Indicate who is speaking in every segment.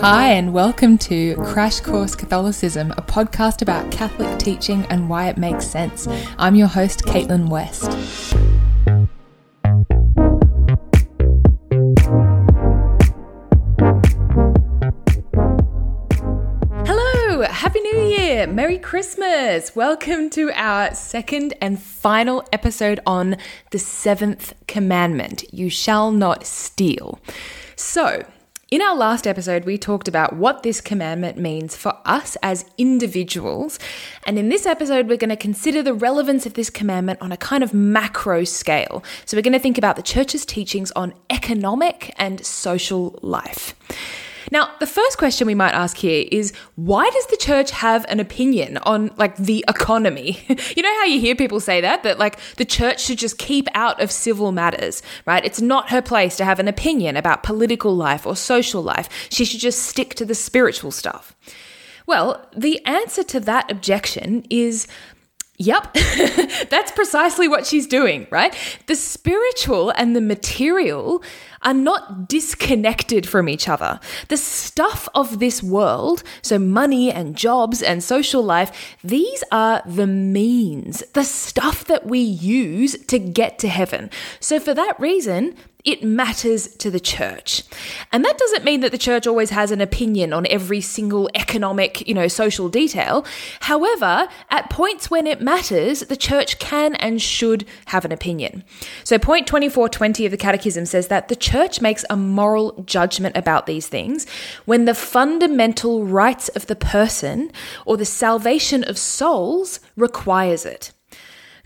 Speaker 1: Hi, and welcome to Crash Course Catholicism, a podcast about Catholic teaching and why it makes sense. I'm your host, Caitlin West. Hello, Happy New Year, Merry Christmas. Welcome to our second and final episode on the seventh commandment you shall not steal. So, in our last episode, we talked about what this commandment means for us as individuals. And in this episode, we're going to consider the relevance of this commandment on a kind of macro scale. So we're going to think about the church's teachings on economic and social life. Now, the first question we might ask here is why does the church have an opinion on like the economy? you know how you hear people say that that like the church should just keep out of civil matters, right? It's not her place to have an opinion about political life or social life. She should just stick to the spiritual stuff. Well, the answer to that objection is Yep, that's precisely what she's doing, right? The spiritual and the material are not disconnected from each other. The stuff of this world, so money and jobs and social life, these are the means, the stuff that we use to get to heaven. So, for that reason, it matters to the church. And that doesn't mean that the church always has an opinion on every single economic, you know, social detail. However, at points when it matters, the church can and should have an opinion. So point 2420 of the catechism says that the church makes a moral judgment about these things when the fundamental rights of the person or the salvation of souls requires it.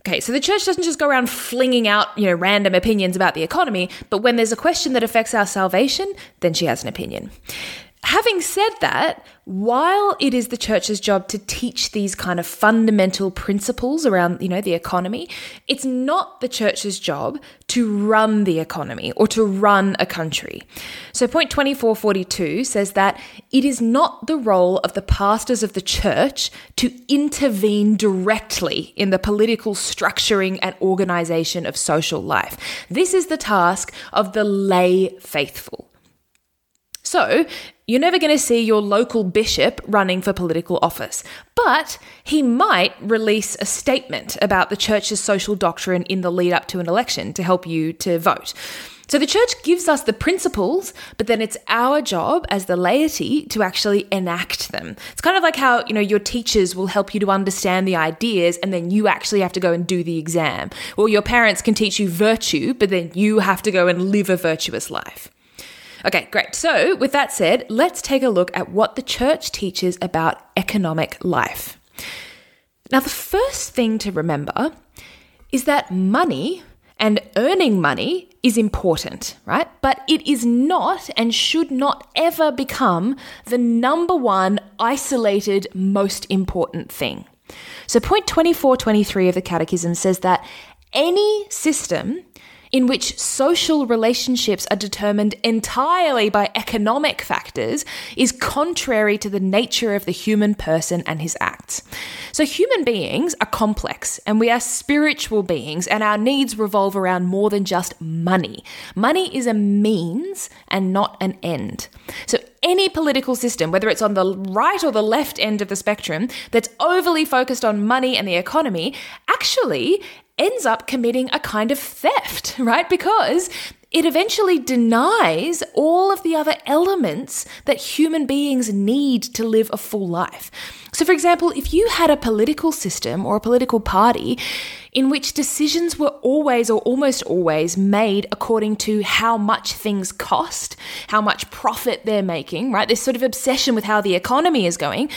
Speaker 1: Okay, so the church doesn't just go around flinging out, you know, random opinions about the economy, but when there's a question that affects our salvation, then she has an opinion. Having said that, while it is the church's job to teach these kind of fundamental principles around, you know, the economy, it's not the church's job to run the economy or to run a country. So point 2442 says that it is not the role of the pastors of the church to intervene directly in the political structuring and organization of social life. This is the task of the lay faithful. So, you're never going to see your local bishop running for political office, but he might release a statement about the church's social doctrine in the lead up to an election to help you to vote. So the church gives us the principles, but then it's our job as the laity to actually enact them. It's kind of like how, you know, your teachers will help you to understand the ideas and then you actually have to go and do the exam. Or your parents can teach you virtue, but then you have to go and live a virtuous life. Okay, great. So, with that said, let's take a look at what the church teaches about economic life. Now, the first thing to remember is that money and earning money is important, right? But it is not and should not ever become the number one isolated most important thing. So, point 2423 of the Catechism says that any system in which social relationships are determined entirely by economic factors is contrary to the nature of the human person and his acts. So, human beings are complex and we are spiritual beings, and our needs revolve around more than just money. Money is a means and not an end. So, any political system, whether it's on the right or the left end of the spectrum, that's overly focused on money and the economy, actually ends up committing a kind of theft, right? Because it eventually denies all of the other elements that human beings need to live a full life. So, for example, if you had a political system or a political party in which decisions were always or almost always made according to how much things cost, how much profit they're making, right? This sort of obsession with how the economy is going,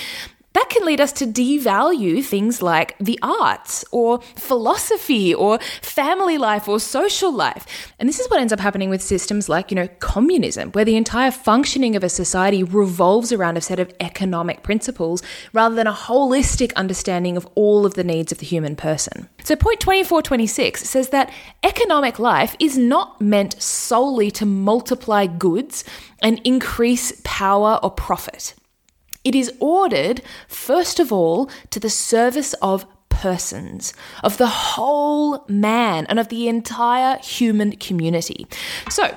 Speaker 1: that can lead us to devalue things like the arts or philosophy or family life or social life. And this is what ends up happening with systems like, you know, communism, where the entire functioning of a society revolves around a set of economic principles rather than a holistic understanding of all of the needs of the human person. So, point 2426 says that economic life is not meant solely to multiply goods and increase power or profit. It is ordered, first of all, to the service of persons, of the whole man, and of the entire human community. So,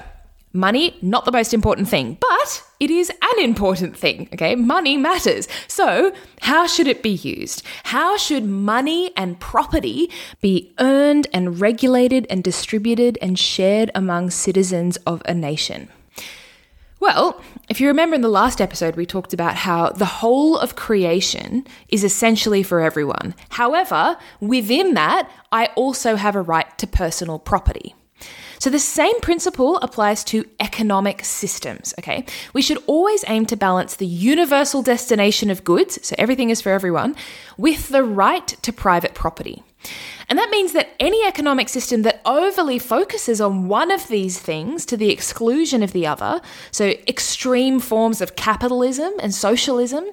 Speaker 1: Money, not the most important thing, but it is an important thing, okay? Money matters. So, how should it be used? How should money and property be earned and regulated and distributed and shared among citizens of a nation? Well, if you remember in the last episode, we talked about how the whole of creation is essentially for everyone. However, within that, I also have a right to personal property. So the same principle applies to economic systems, okay? We should always aim to balance the universal destination of goods, so everything is for everyone, with the right to private property. And that means that any economic system that overly focuses on one of these things to the exclusion of the other, so extreme forms of capitalism and socialism,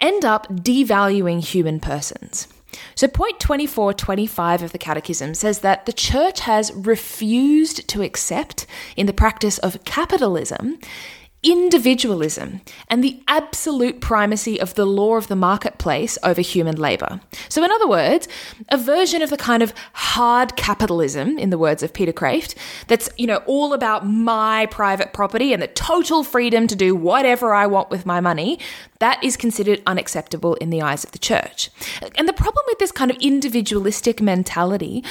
Speaker 1: end up devaluing human persons. So, point 2425 of the Catechism says that the Church has refused to accept, in the practice of capitalism, individualism and the absolute primacy of the law of the marketplace over human labor. So, in other words, a version of the kind of hard capitalism, in the words of Peter Kreeft, that's, you know, all about my private property and the total freedom to do whatever I want with my money, that is considered unacceptable in the eyes of the church. And the problem with this kind of individualistic mentality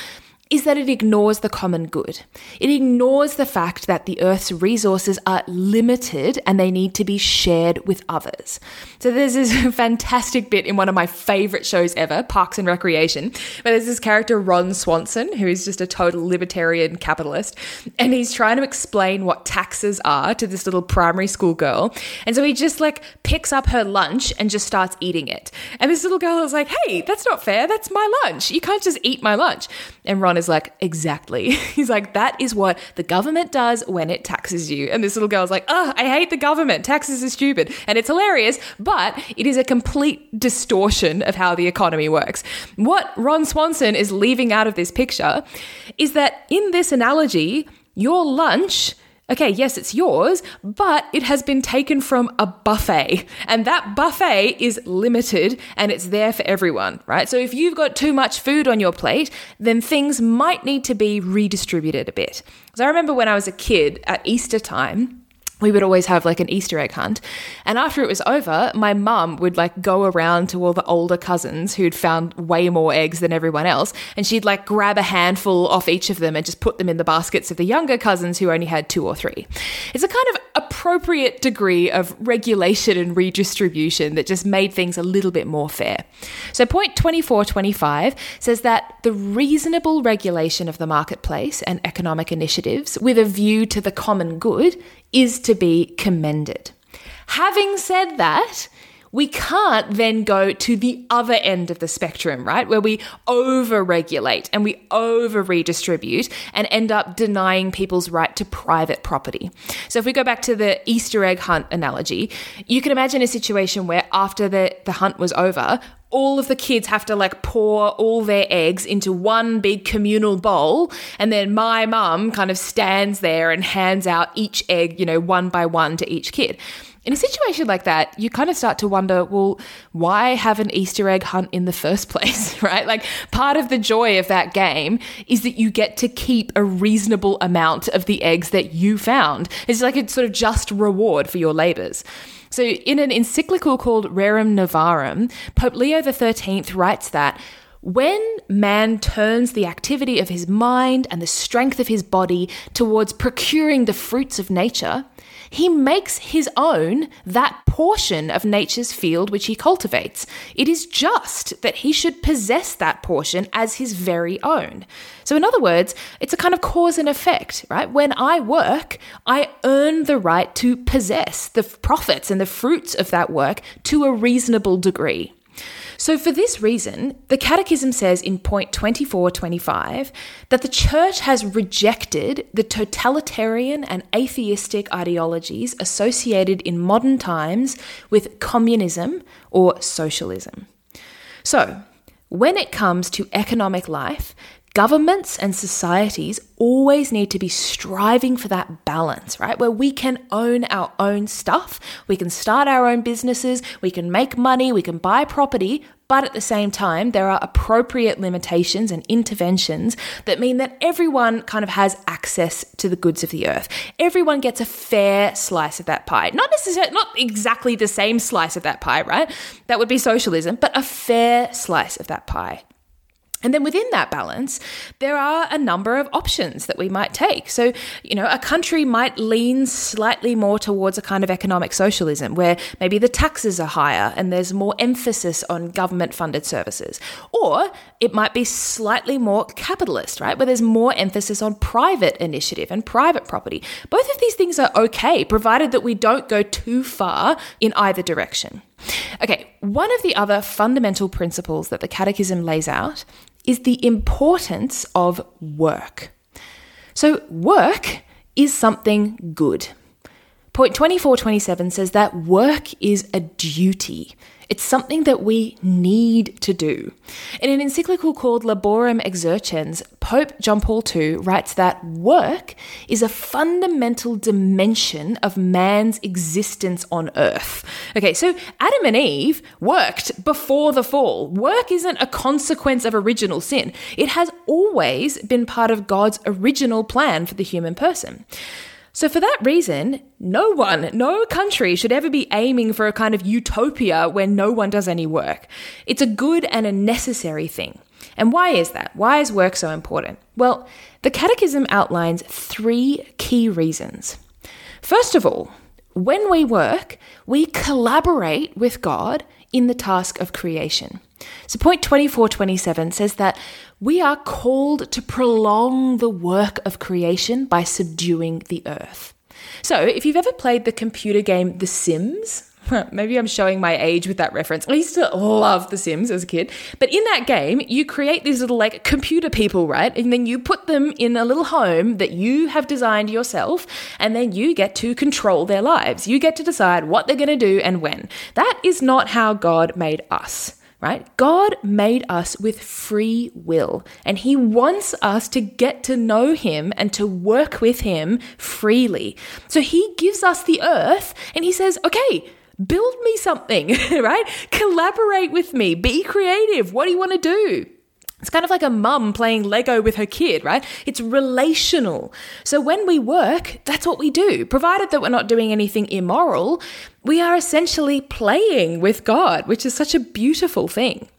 Speaker 1: is that it ignores the common good. It ignores the fact that the Earth's resources are limited and they need to be shared with others. So there's this fantastic bit in one of my favorite shows ever, Parks and Recreation, where there's this character, Ron Swanson, who is just a total libertarian capitalist, and he's trying to explain what taxes are to this little primary school girl. And so he just like picks up her lunch and just starts eating it. And this little girl is like, hey, that's not fair. That's my lunch. You can't just eat my lunch. And Ron is like, exactly. He's like, that is what the government does when it taxes you. And this little girl's like, oh, I hate the government. Taxes are stupid. And it's hilarious, but it is a complete distortion of how the economy works. What Ron Swanson is leaving out of this picture is that in this analogy, your lunch Okay, yes, it's yours, but it has been taken from a buffet. And that buffet is limited and it's there for everyone, right? So if you've got too much food on your plate, then things might need to be redistributed a bit. So I remember when I was a kid at Easter time, we would always have like an Easter egg hunt. And after it was over, my mum would like go around to all the older cousins who'd found way more eggs than everyone else. And she'd like grab a handful off each of them and just put them in the baskets of the younger cousins who only had two or three. It's a kind of appropriate degree of regulation and redistribution that just made things a little bit more fair. So, point 2425 says that the reasonable regulation of the marketplace and economic initiatives with a view to the common good is to be commended. Having said that, we can't then go to the other end of the spectrum, right? Where we over regulate and we over redistribute and end up denying people's right to private property. So, if we go back to the Easter egg hunt analogy, you can imagine a situation where after the, the hunt was over, all of the kids have to like pour all their eggs into one big communal bowl and then my mum kind of stands there and hands out each egg you know one by one to each kid in a situation like that, you kind of start to wonder, well, why have an Easter egg hunt in the first place, right? Like part of the joy of that game is that you get to keep a reasonable amount of the eggs that you found. It's like a sort of just reward for your labors. So, in an encyclical called Rerum Novarum, Pope Leo XIII writes that when man turns the activity of his mind and the strength of his body towards procuring the fruits of nature, he makes his own that portion of nature's field which he cultivates. It is just that he should possess that portion as his very own. So, in other words, it's a kind of cause and effect, right? When I work, I earn the right to possess the profits and the fruits of that work to a reasonable degree. So, for this reason, the Catechism says in point 2425 that the Church has rejected the totalitarian and atheistic ideologies associated in modern times with communism or socialism. So, when it comes to economic life, governments and societies always need to be striving for that balance, right? Where we can own our own stuff, we can start our own businesses, we can make money, we can buy property, but at the same time, there are appropriate limitations and interventions that mean that everyone kind of has access to the goods of the earth. Everyone gets a fair slice of that pie. Not necessarily, not exactly the same slice of that pie, right? That would be socialism, but a fair slice of that pie. And then within that balance, there are a number of options that we might take. So, you know, a country might lean slightly more towards a kind of economic socialism where maybe the taxes are higher and there's more emphasis on government funded services. Or it might be slightly more capitalist, right? Where there's more emphasis on private initiative and private property. Both of these things are okay, provided that we don't go too far in either direction. Okay, one of the other fundamental principles that the Catechism lays out is the importance of work. So, work is something good. Point 2427 says that work is a duty. It's something that we need to do. In an encyclical called Laborem Exercens, Pope John Paul II writes that work is a fundamental dimension of man's existence on earth. Okay, so Adam and Eve worked before the fall. Work isn't a consequence of original sin, it has always been part of God's original plan for the human person. So, for that reason, no one, no country should ever be aiming for a kind of utopia where no one does any work. It's a good and a necessary thing. And why is that? Why is work so important? Well, the Catechism outlines three key reasons. First of all, when we work, we collaborate with God in the task of creation. So, point 2427 says that we are called to prolong the work of creation by subduing the earth. So, if you've ever played the computer game The Sims, Maybe I'm showing my age with that reference. I used to love The Sims as a kid. But in that game, you create these little like computer people, right? And then you put them in a little home that you have designed yourself. And then you get to control their lives. You get to decide what they're going to do and when. That is not how God made us right? God made us with free will, and He wants us to get to know Him and to work with Him freely. So He gives us the earth and He says, okay, build me something, right? Collaborate with me, be creative. What do you want to do? It's kind of like a mum playing Lego with her kid, right? It's relational. So when we work, that's what we do. Provided that we're not doing anything immoral, we are essentially playing with God, which is such a beautiful thing.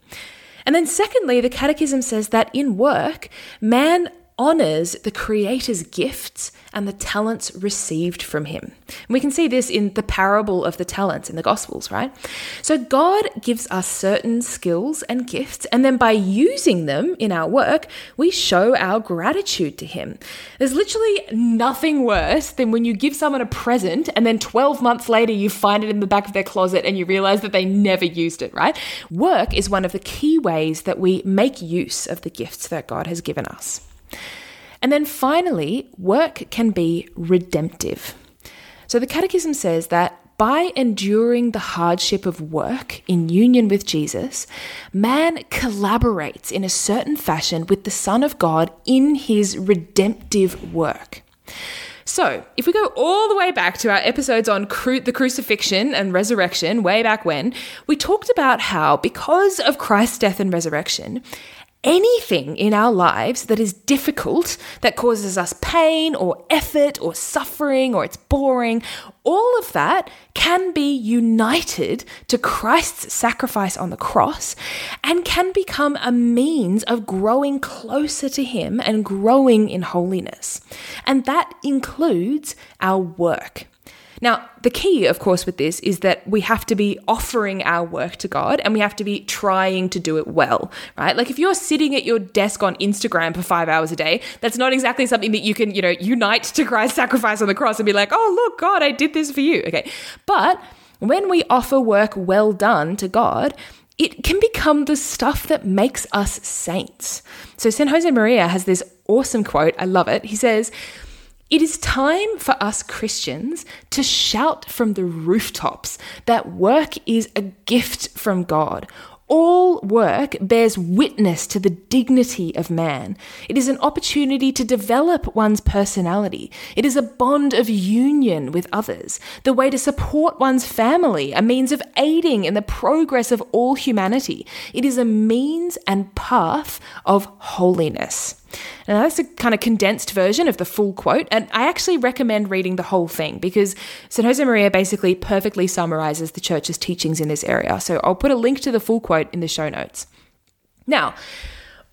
Speaker 1: And then, secondly, the Catechism says that in work, man honors the Creator's gifts and the talents received from him. And we can see this in the parable of the talents in the Gospels, right? So God gives us certain skills and gifts, and then by using them in our work, we show our gratitude to Him. There's literally nothing worse than when you give someone a present and then 12 months later you find it in the back of their closet and you realize that they never used it, right? Work is one of the key ways that we make use of the gifts that God has given us. And then finally, work can be redemptive. So the Catechism says that by enduring the hardship of work in union with Jesus, man collaborates in a certain fashion with the Son of God in his redemptive work. So, if we go all the way back to our episodes on cru- the crucifixion and resurrection, way back when, we talked about how, because of Christ's death and resurrection, anything in our lives that is difficult, that causes us pain or effort or suffering or it's boring, all of that can be united to Christ's sacrifice on the cross and can become a means of growing closer to Him and growing in holiness. And that includes our work. Now, the key, of course, with this is that we have to be offering our work to God and we have to be trying to do it well, right? Like if you're sitting at your desk on Instagram for five hours a day, that's not exactly something that you can, you know, unite to Christ's sacrifice on the cross and be like, oh, look, God, I did this for you. Okay. But when we offer work well done to God, it can become the stuff that makes us saints. So St. Josemaria has this awesome quote. I love it. He says, it is time for us Christians to shout from the rooftops that work is a gift from God. All work bears witness to the dignity of man. It is an opportunity to develop one's personality. It is a bond of union with others, the way to support one's family, a means of aiding in the progress of all humanity. It is a means and path of holiness. Now, that's a kind of condensed version of the full quote, and I actually recommend reading the whole thing because St. Josemaria basically perfectly summarizes the church's teachings in this area. So I'll put a link to the full quote in the show notes. Now,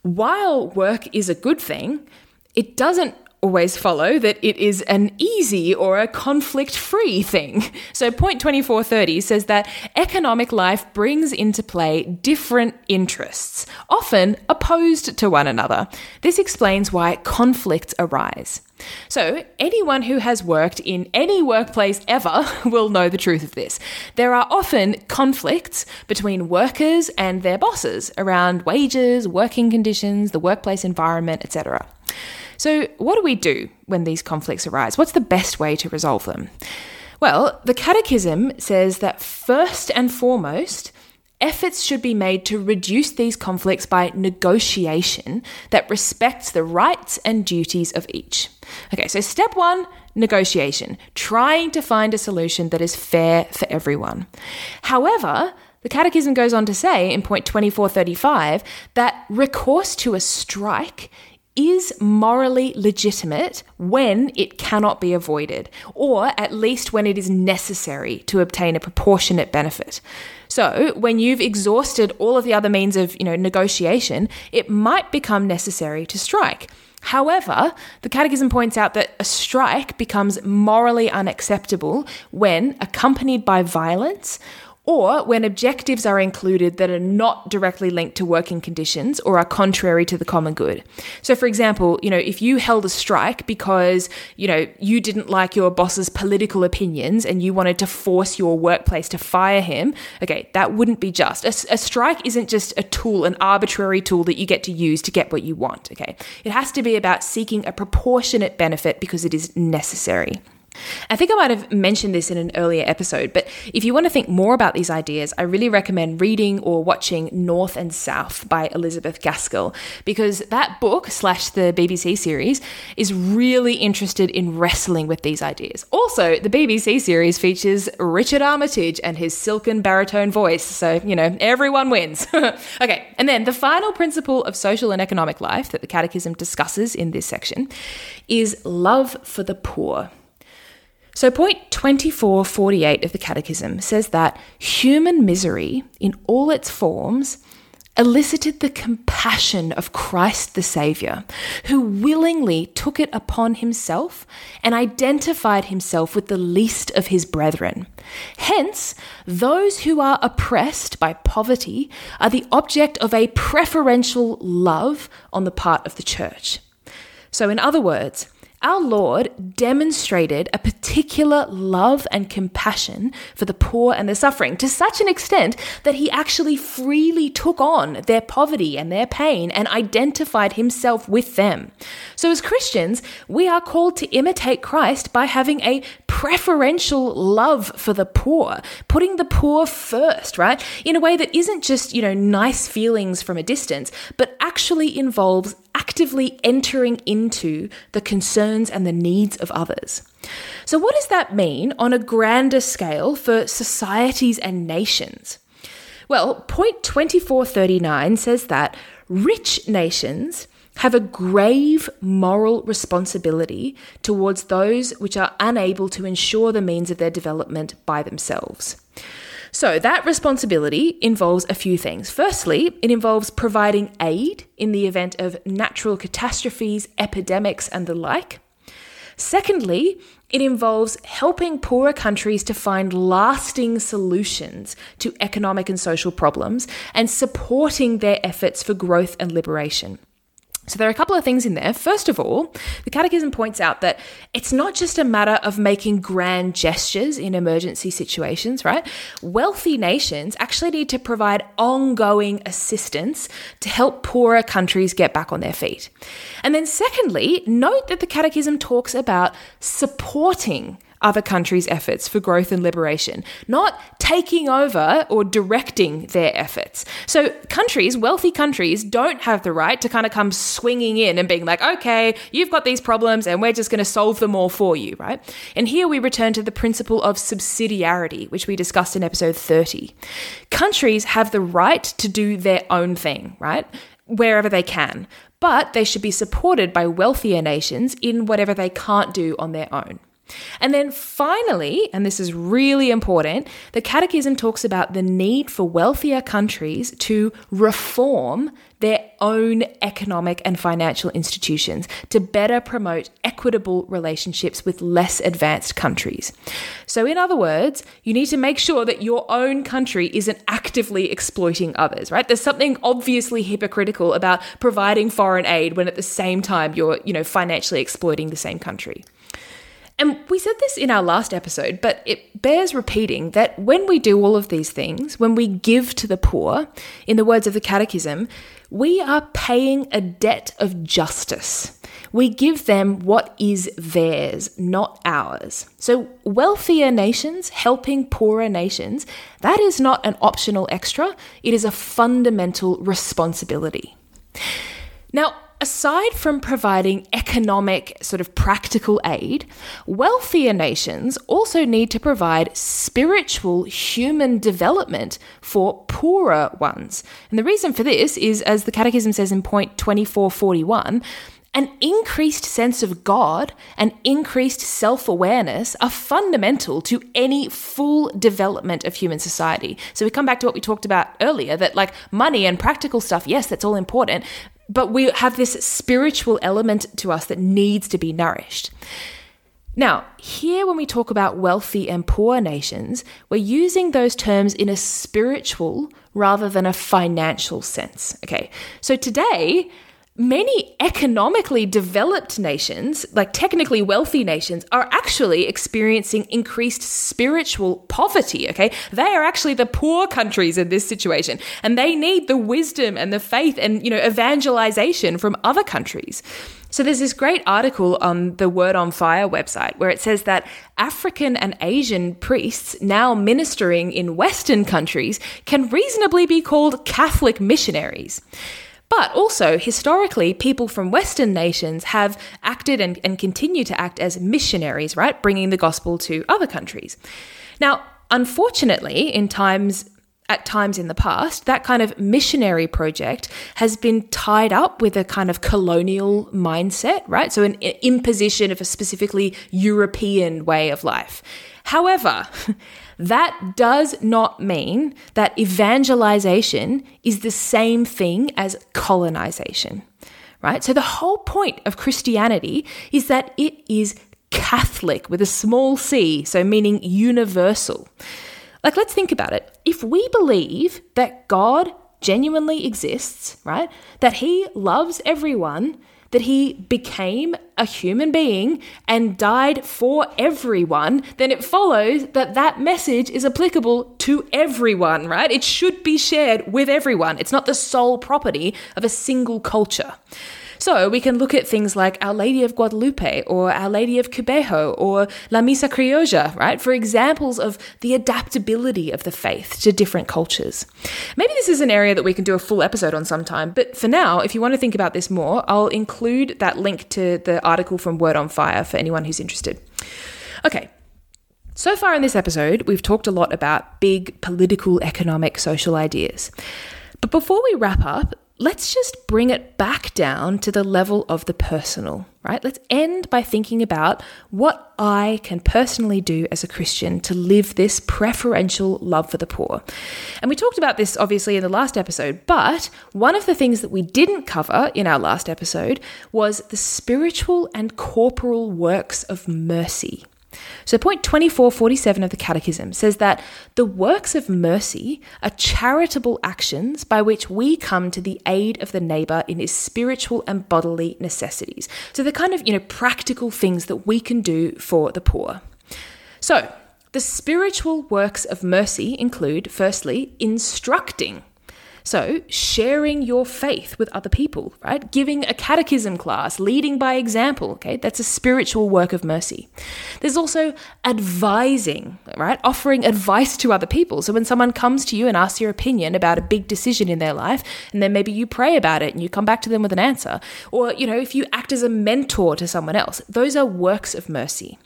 Speaker 1: while work is a good thing, it doesn't always follow that it is an easy or a conflict free thing. So, point 2430 says that economic life brings into play different interests, often opposed to one another. This explains why conflicts arise. So, anyone who has worked in any workplace ever will know the truth of this. There are often conflicts between workers and their bosses around wages, working conditions, the workplace environment, etc. So, what do we do when these conflicts arise? What's the best way to resolve them? Well, the Catechism says that first and foremost, efforts should be made to reduce these conflicts by negotiation that respects the rights and duties of each. Okay, so step one negotiation, trying to find a solution that is fair for everyone. However, the Catechism goes on to say in point 2435 that recourse to a strike is morally legitimate when it cannot be avoided, or at least when it is necessary to obtain a proportionate benefit. So, when you've exhausted all of the other means of, you know, negotiation, it might become necessary to strike. However, the Catechism points out that a strike becomes morally unacceptable when accompanied by violence or when objectives are included that are not directly linked to working conditions or are contrary to the common good. So for example, you know, if you held a strike because, you know, you didn't like your boss's political opinions and you wanted to force your workplace to fire him, okay, that wouldn't be just. A, a strike isn't just a tool, an arbitrary tool that you get to use to get what you want, okay? It has to be about seeking a proportionate benefit because it is necessary. I think I might have mentioned this in an earlier episode, but if you want to think more about these ideas, I really recommend reading or watching North and South by Elizabeth Gaskell, because that book slash the BBC series is really interested in wrestling with these ideas. Also, the BBC series features Richard Armitage and his silken baritone voice, so, you know, everyone wins. okay, and then the final principle of social and economic life that the Catechism discusses in this section is love for the poor. So, point 2448 of the Catechism says that human misery, in all its forms, elicited the compassion of Christ the Saviour, who willingly took it upon himself and identified himself with the least of his brethren. Hence, those who are oppressed by poverty are the object of a preferential love on the part of the Church. So, in other words, our Lord demonstrated a particular love and compassion for the poor and the suffering to such an extent that he actually freely took on their poverty and their pain and identified himself with them. So, as Christians, we are called to imitate Christ by having a preferential love for the poor, putting the poor first, right? In a way that isn't just, you know, nice feelings from a distance, but actually involves actively entering into the concerns and the needs of others. So, what does that mean on a grander scale for societies and nations? Well, point 2439 says that rich nations have a grave moral responsibility towards those which are unable to ensure the means of their development by themselves. So, that responsibility involves a few things. Firstly, it involves providing aid in the event of natural catastrophes, epidemics, and the like. Secondly, it involves helping poorer countries to find lasting solutions to economic and social problems and supporting their efforts for growth and liberation. So, there are a couple of things in there. First of all, the Catechism points out that it's not just a matter of making grand gestures in emergency situations, right? Wealthy nations actually need to provide ongoing assistance to help poorer countries get back on their feet. And then, secondly, note that the Catechism talks about supporting other countries' efforts for growth and liberation, not taking over or directing their efforts. So, countries, wealthy countries, don't have the right to kind of come swinging in and being like, okay, you've got these problems and we're just going to solve them all for you, right? And here we return to the principle of subsidiarity, which we discussed in episode 30. Countries have the right to do their own thing, right? Wherever they can but they should be supported by wealthier nations in whatever they can't do on their own. And then finally, and this is really important, the Catechism talks about the need for wealthier countries to reform their own economic and financial institutions to better promote equitable relationships with less advanced countries. So, in other words, you need to make sure that your own country isn't actively exploiting others, right? There's something obviously hypocritical about providing foreign aid when at the same time you're, you know, financially exploiting the same country. And we said this in our last episode, but it bears repeating that when we do all of these things, when we give to the poor, in the words of the Catechism, we are paying a debt of justice. We give them what is theirs, not ours. So, wealthier nations helping poorer nations, that is not an optional extra, it is a fundamental responsibility. Now, aside from providing economic, sort of practical aid, wealthier nations also need to provide spiritual human development for poorer ones. And the reason for this is, as the Catechism says in point 2441, an increased sense of God and increased self awareness are fundamental to any full development of human society. So we come back to what we talked about earlier that, like, money and practical stuff, yes, that's all important, but we have this spiritual element to us that needs to be nourished. Now, here when we talk about wealthy and poor nations, we're using those terms in a spiritual rather than a financial sense. Okay, so today, many economically developed nations, like technically wealthy nations, are actually experiencing increased spiritual poverty. Okay. They are actually the poor countries in this situation, and they need the wisdom and the faith and, you know, evangelization from other countries. So there's this great article on the Word on Fire website where it says that African and Asian priests now ministering in Western countries can reasonably be called Catholic missionaries. But also, historically, people from Western nations have acted and, and continue to act as missionaries, right? Bringing the gospel to other countries. Now, unfortunately, in times at times in the past, that kind of missionary project has been tied up with a kind of colonial mindset, right? So, an imposition of a specifically European way of life. However, that does not mean that evangelization is the same thing as colonization, right? So the whole point of Christianity is that it is Catholic with a small c, so meaning universal. Like, let's think about it. If we believe that God genuinely exists, right? That he loves everyone that he became a human being and died for everyone, then it follows that that message is applicable to everyone, right? It should be shared with everyone. It's not the sole property of a single culture. So we can look at things like Our Lady of Guadalupe or Our Lady of Kibeho or La Misa Criolla, right, for examples of the adaptability of the faith to different cultures. Maybe this is an area that we can do a full episode on sometime, but for now, if you want to think about this more, I'll include that link to the article from Word on Fire for anyone who's interested. Okay, so far in this episode, we've talked a lot about big political, economic, social ideas. But before we wrap up, let's just bring it back down to the level of the personal, right? Let's end by thinking about what I can personally do as a Christian to live this preferential love for the poor. And we talked about this obviously in the last episode, but one of the things that we didn't cover in our last episode was the spiritual and corporal works of mercy. So, point 2447 of the Catechism says that the works of mercy are charitable actions by which we come to the aid of the neighbor in his spiritual and bodily necessities. So, the kind of, you know, practical things that we can do for the poor. So, the spiritual works of mercy include, firstly, instructing So, sharing your faith with other people, right? Giving a catechism class, leading by example, okay? That's a spiritual work of mercy. There's also advising, right? Offering advice to other people. So, when someone comes to you and asks your opinion about a big decision in their life, and then maybe you pray about it and you come back to them with an answer, or, you know, if you act as a mentor to someone else, those are works of mercy.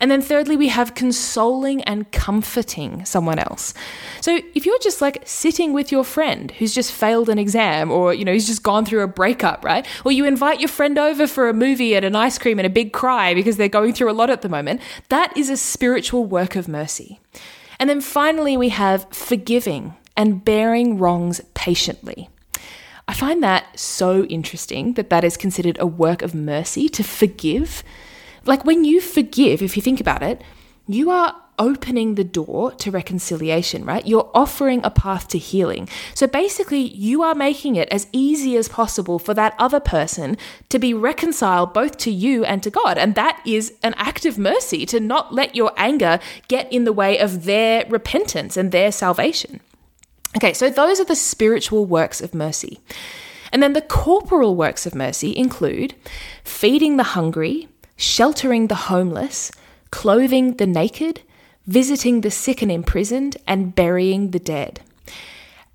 Speaker 1: And then thirdly, we have consoling and comforting someone else. So if you're just like sitting with your friend who's just failed an exam or, you know, who's just gone through a breakup, right? Or you invite your friend over for a movie and an ice cream and a big cry because they're going through a lot at the moment, that is a spiritual work of mercy. And then finally, we have forgiving and bearing wrongs patiently. I find that so interesting that that is considered a work of mercy to forgive like when you forgive, if you think about it, you are opening the door to reconciliation, right? You're offering a path to healing. So basically, you are making it as easy as possible for that other person to be reconciled both to you and to God. And that is an act of mercy to not let your anger get in the way of their repentance and their salvation. Okay, so those are the spiritual works of mercy. And then the corporal works of mercy include feeding the hungry, sheltering the homeless, clothing the naked, visiting the sick and imprisoned, and burying the dead.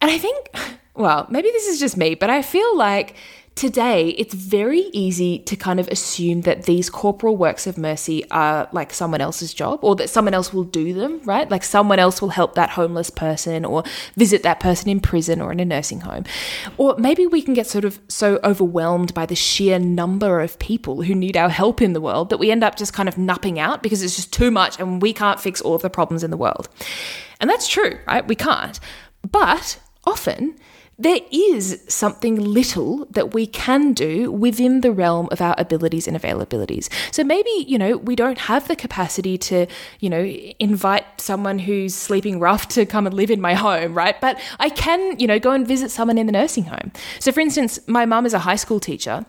Speaker 1: And I think, well, maybe this is just me, but I feel like today it's very easy to kind of assume that these corporal works of mercy are like someone else's job or that someone else will do them, right? Like someone else will help that homeless person or visit that person in prison or in a nursing home. Or maybe we can get sort of so overwhelmed by the sheer number of people who need our help in the world that we end up just kind of nupping out because it's just too much and we can't fix all of the problems in the world. And that's true, right? We can't. But often, there is something little that we can do within the realm of our abilities and availabilities. So maybe, you know, we don't have the capacity to, you know, invite someone who's sleeping rough to come and live in my home, right? But I can, you know, go and visit someone in the nursing home. So for instance, my mum is a high school teacher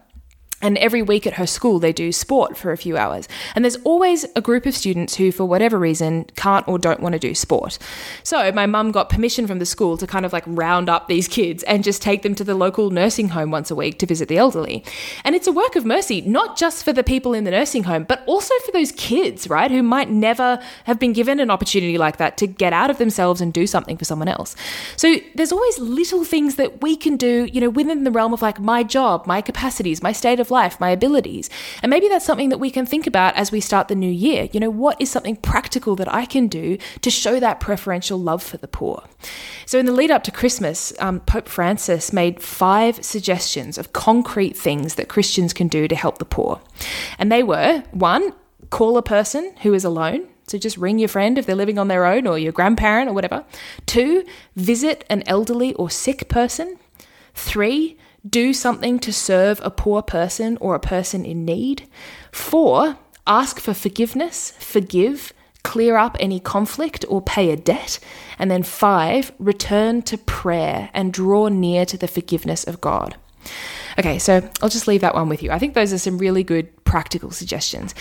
Speaker 1: and every week at her school, they do sport for a few hours. And there's always a group of students who, for whatever reason, can't or don't want to do sport. So my mum got permission from the school to kind of like round up these kids and just take them to the local nursing home once a week to visit the elderly. And it's a work of mercy, not just for the people in the nursing home, but also for those kids, right, who might never have been given an opportunity like that to get out of themselves and do something for someone else. So there's always little things that we can do, you know, within the realm of like my job, my capacities, my state of of life, my abilities. And maybe that's something that we can think about as we start the new year. You know, what is something practical that I can do to show that preferential love for the poor? So, in the lead up to Christmas, um, Pope Francis made five suggestions of concrete things that Christians can do to help the poor. And they were one, call a person who is alone. So just ring your friend if they're living on their own or your grandparent or whatever. Two, visit an elderly or sick person. Three, do something to serve a poor person or a person in need. Four, ask for forgiveness, forgive, clear up any conflict or pay a debt. And then five, return to prayer and draw near to the forgiveness of God. Okay, so I'll just leave that one with you. I think those are some really good practical suggestions.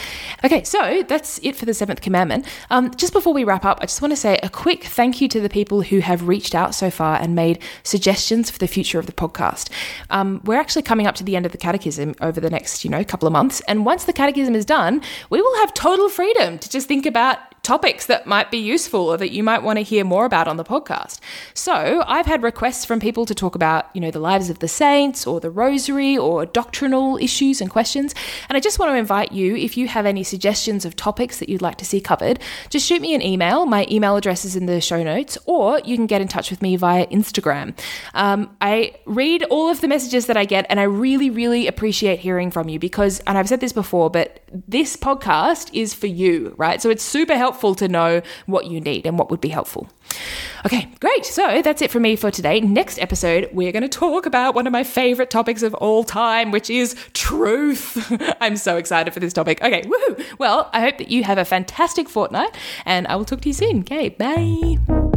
Speaker 1: Okay, so that's it for the seventh commandment. Um, just before we wrap up, I just want to say a quick thank you to the people who have reached out so far and made suggestions for the future of the podcast. Um, we're actually coming up to the end of the catechism over the next, you know, couple of months, and once the catechism is done, we will have total freedom to just think about topics that might be useful or that you might want to hear more about on the podcast. So, I've had requests from people to talk about, you know, the lives of the saints or the rosary or doctrinal issues and questions. And I just want to invite you, if you have any suggestions of topics that you'd like to see covered, just shoot me an email. My email address is in the show notes, or you can get in touch with me via Instagram. Um, I read all of the messages that I get, and I really, really appreciate hearing from you because, and I've said this before, but this podcast is for you, right? So it's super helpful helpful to know what you need and what would be helpful. Okay, great. So that's it for me for today. Next episode, we're going to talk about one of my favorite topics of all time, which is truth. I'm so excited for this topic. Okay, woohoo. Well, I hope that you have a fantastic fortnight and I will talk to you soon. Okay, bye.